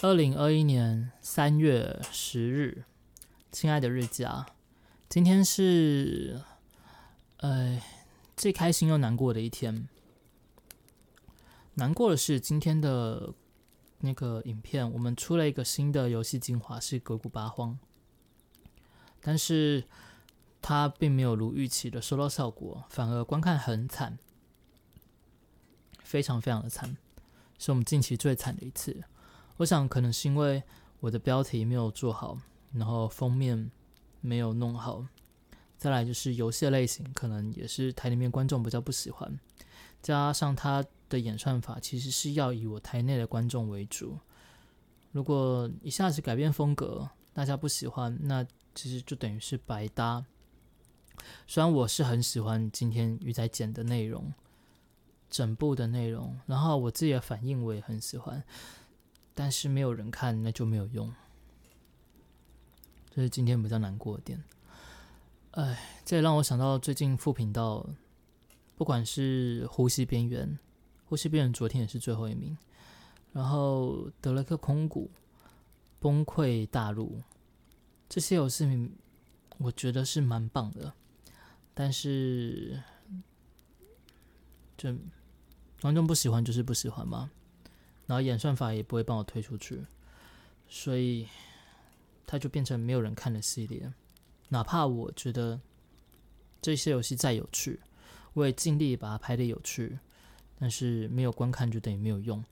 二零二一年三月十日，亲爱的日记啊，今天是呃最开心又难过的一天。难过的是今天的那个影片，我们出了一个新的游戏精华，是《鬼谷八荒》，但是它并没有如预期的收到效果，反而观看很惨，非常非常的惨，是我们近期最惨的一次。我想可能是因为我的标题没有做好，然后封面没有弄好，再来就是游戏类型可能也是台里面观众比较不喜欢，加上他的演算法其实是要以我台内的观众为主，如果一下子改变风格，大家不喜欢，那其实就等于是白搭。虽然我是很喜欢今天鱼仔剪的内容，整部的内容，然后我自己的反应我也很喜欢。但是没有人看，那就没有用。这是今天比较难过的点。哎，这也让我想到最近副频道，不管是《呼吸边缘》，《呼吸边缘》昨天也是最后一名，然后得了个空谷，崩溃大陆，这些游戏我觉得是蛮棒的，但是，就观众不喜欢就是不喜欢嘛。然后演算法也不会帮我推出去，所以它就变成没有人看的系列。哪怕我觉得这些游戏再有趣，我也尽力把它拍的有趣，但是没有观看就等于没有用。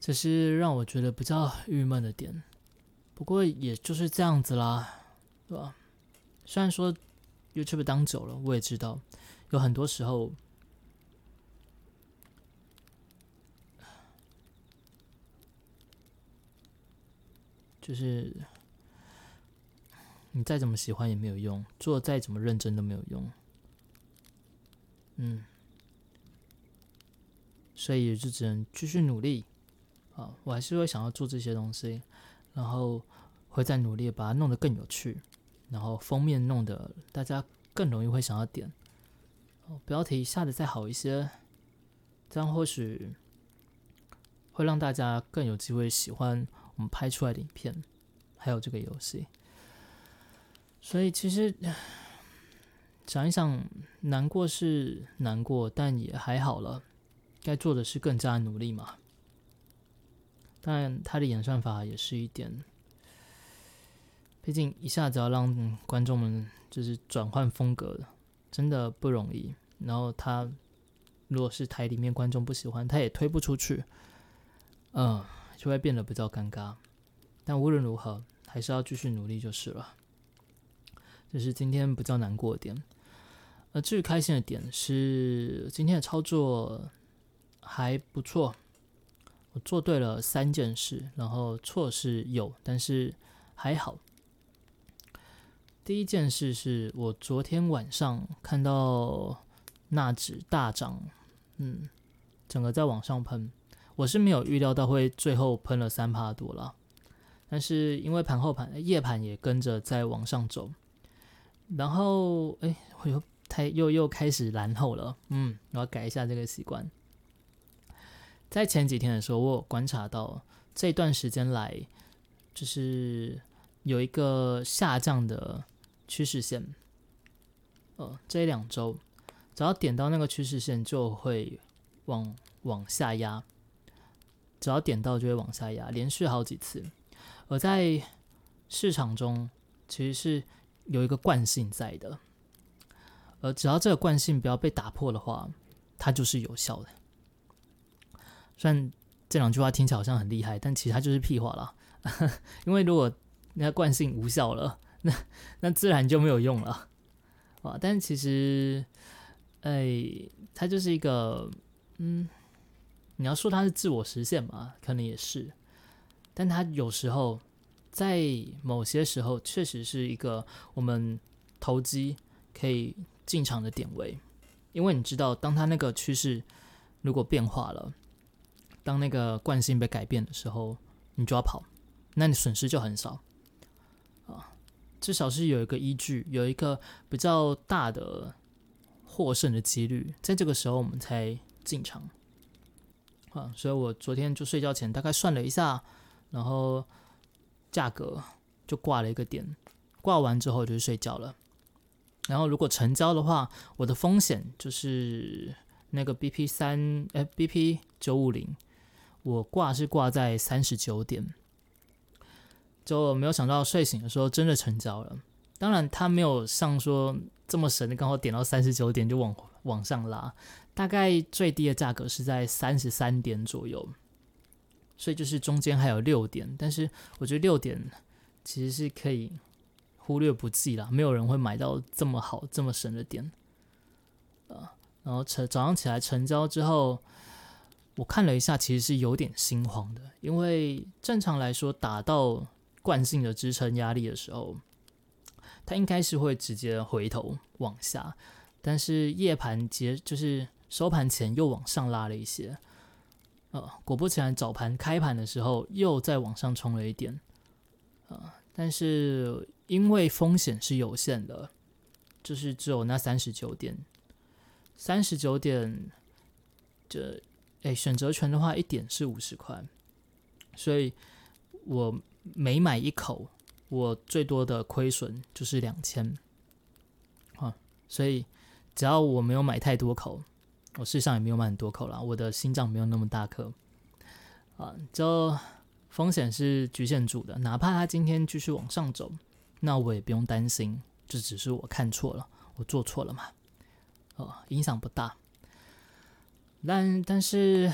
这是让我觉得比较郁闷的点。不过也就是这样子啦，对吧？虽然说 YouTube 当久了，我也知道有很多时候。就是你再怎么喜欢也没有用，做再怎么认真都没有用。嗯，所以就只能继续努力啊！我还是会想要做这些东西，然后会再努力把它弄得更有趣，然后封面弄得大家更容易会想要点，哦，标题下的再好一些，这样或许会让大家更有机会喜欢。我们拍出来的影片，还有这个游戏，所以其实想一想，难过是难过，但也还好了。该做的是更加努力嘛。当然，它的演算法也是一点，毕竟一下子要让观众们就是转换风格的，真的不容易。然后他如果是台里面观众不喜欢，他也推不出去。嗯。就会变得比较尴尬，但无论如何，还是要继续努力就是了。这是今天比较难过的点。呃，至于开心的点是今天的操作还不错，我做对了三件事，然后错是有，但是还好。第一件事是我昨天晚上看到纳指大涨，嗯，整个在往上喷。我是没有预料到会最后喷了三帕多了，但是因为盘后盘夜盘也跟着在往上走，然后哎，我又太又又开始蓝后了，嗯，我要改一下这个习惯。在前几天的时候，我有观察到这段时间来，就是有一个下降的趋势线，呃，这一两周只要点到那个趋势线，就会往往下压。只要点到就会往下压，连续好几次。而在市场中，其实是有一个惯性在的。而只要这个惯性不要被打破的话，它就是有效的。虽然这两句话听起来好像很厉害，但其实它就是屁话了。因为如果那惯性无效了，那那自然就没有用了。啊，但其实，哎，它就是一个，嗯。你要说它是自我实现嘛？可能也是，但它有时候在某些时候确实是一个我们投机可以进场的点位，因为你知道，当它那个趋势如果变化了，当那个惯性被改变的时候，你就要跑，那你损失就很少啊，至少是有一个依据，有一个比较大的获胜的几率，在这个时候我们才进场。啊，所以我昨天就睡觉前大概算了一下，然后价格就挂了一个点，挂完之后就睡觉了。然后如果成交的话，我的风险就是那个 BP 三哎 BP 九五零，我挂是挂在三十九点，就没有想到睡醒的时候真的成交了。当然，它没有像说这么神，刚好点到三十九点就往往上拉，大概最低的价格是在三十三点左右，所以就是中间还有六点，但是我觉得六点其实是可以忽略不计啦，没有人会买到这么好这么神的点，呃，然后成早上起来成交之后，我看了一下，其实是有点心慌的，因为正常来说打到惯性的支撑压力的时候。它应该是会直接回头往下，但是夜盘结就是收盘前又往上拉了一些，呃，果不其然，早盘开盘的时候又再往上冲了一点，呃，但是因为风险是有限的，就是只有那三十九点，三十九点，这哎选择权的话一点是五十块，所以我每买一口。我最多的亏损就是两千，啊，所以只要我没有买太多口，我事实上也没有买很多口啦，我的心脏没有那么大颗，啊，就风险是局限住的，哪怕它今天继续往上走，那我也不用担心，这只是我看错了，我做错了嘛，哦，影响不大，但但是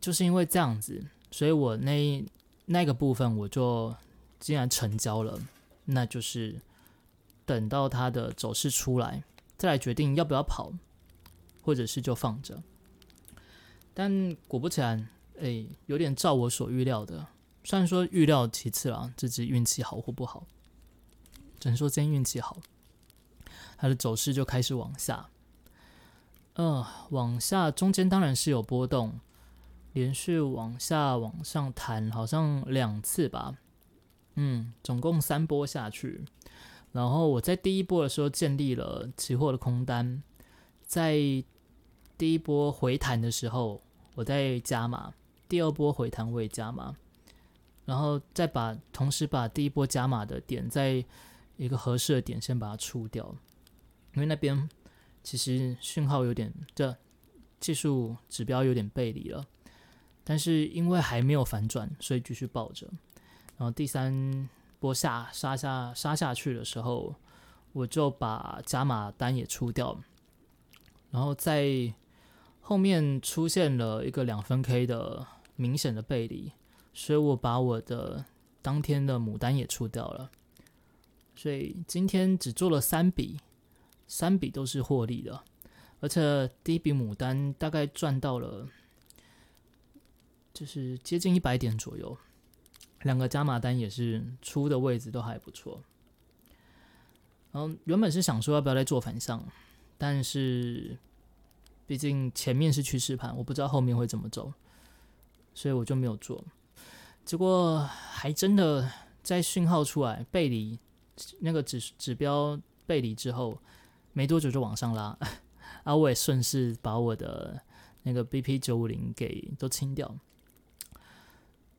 就是因为这样子，所以我那那个部分我就。既然成交了，那就是等到它的走势出来，再来决定要不要跑，或者是就放着。但果不其然，哎，有点照我所预料的。虽然说预料其次啦，这只运气好或不好，只能说今天运气好，它的走势就开始往下。呃，往下中间当然是有波动，连续往下往上弹，好像两次吧。嗯，总共三波下去，然后我在第一波的时候建立了期货的空单，在第一波回弹的时候，我在加码，第二波回弹我也加码，然后再把同时把第一波加码的点在一个合适的点先把它出掉，因为那边其实讯号有点这技术指标有点背离了，但是因为还没有反转，所以继续抱着。然后第三波下杀下杀下去的时候，我就把加码单也出掉，然后在后面出现了一个两分 K 的明显的背离，所以我把我的当天的牡丹也出掉了，所以今天只做了三笔，三笔都是获利的，而且第一笔牡丹大概赚到了，就是接近一百点左右。两个加码单也是出的位置都还不错，然后原本是想说要不要再做反向，但是毕竟前面是趋势盘，我不知道后面会怎么走，所以我就没有做。结果还真的在讯号出来背离那个指指标背离之后，没多久就往上拉，啊，我也顺势把我的那个 BP 九五零给都清掉，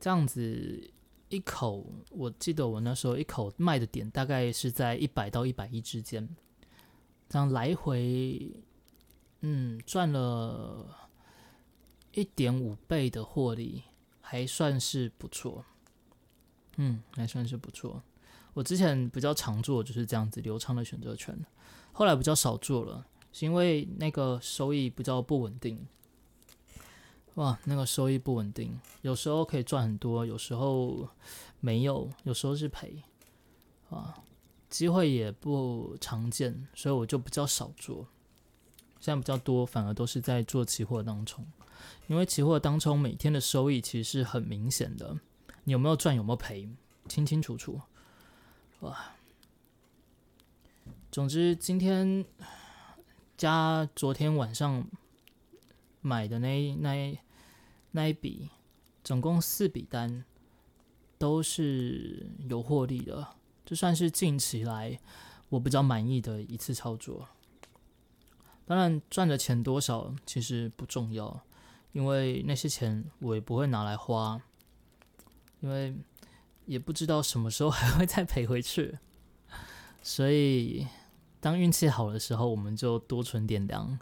这样子。一口，我记得我那时候一口卖的点大概是在一百到一百一之间，这样来回，嗯，赚了一点五倍的获利，还算是不错，嗯，还算是不错。我之前比较常做就是这样子流畅的选择权，后来比较少做了，是因为那个收益比较不稳定。哇，那个收益不稳定，有时候可以赚很多，有时候没有，有时候是赔，啊，机会也不常见，所以我就比较少做。现在比较多，反而都是在做期货当中，因为期货当中每天的收益其实是很明显的，你有没有赚，有没有赔，清清楚楚。哇，总之今天加昨天晚上。买的那那那一笔，总共四笔单，都是有获利的，这算是近期来我比较满意的一次操作。当然赚的钱多少其实不重要，因为那些钱我也不会拿来花，因为也不知道什么时候还会再赔回去。所以，当运气好的时候，我们就多存点粮，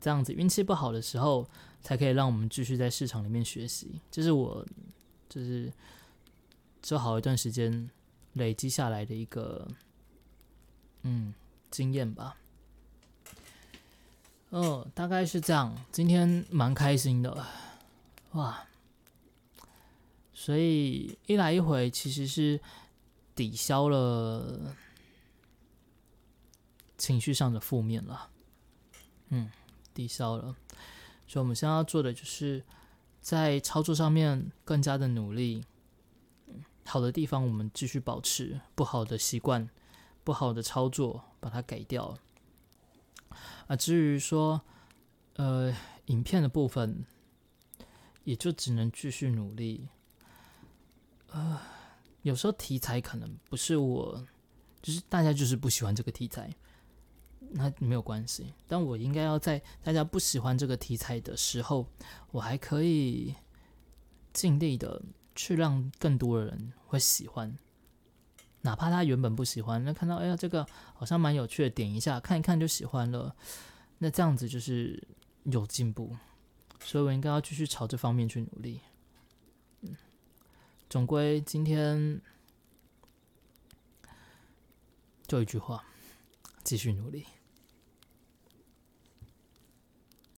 这样子；运气不好的时候，才可以让我们继续在市场里面学习。这是我，就是做好一段时间累积下来的一个，嗯，经验吧。哦，大概是这样。今天蛮开心的，哇！所以一来一回，其实是抵消了情绪上的负面了。嗯，抵消了。所以我们现在要做的，就是在操作上面更加的努力。好的地方我们继续保持，不好的习惯、不好的操作把它改掉。啊，至于说，呃，影片的部分，也就只能继续努力。呃，有时候题材可能不是我，就是大家就是不喜欢这个题材，那没有关系。但我应该要在大家不喜欢这个题材的时候，我还可以尽力的去让更多的人会喜欢。哪怕他原本不喜欢，那看到哎呀这个好像蛮有趣的，点一下看一看就喜欢了，那这样子就是有进步，所以我应该要继续朝这方面去努力。嗯，总归今天就一句话，继续努力。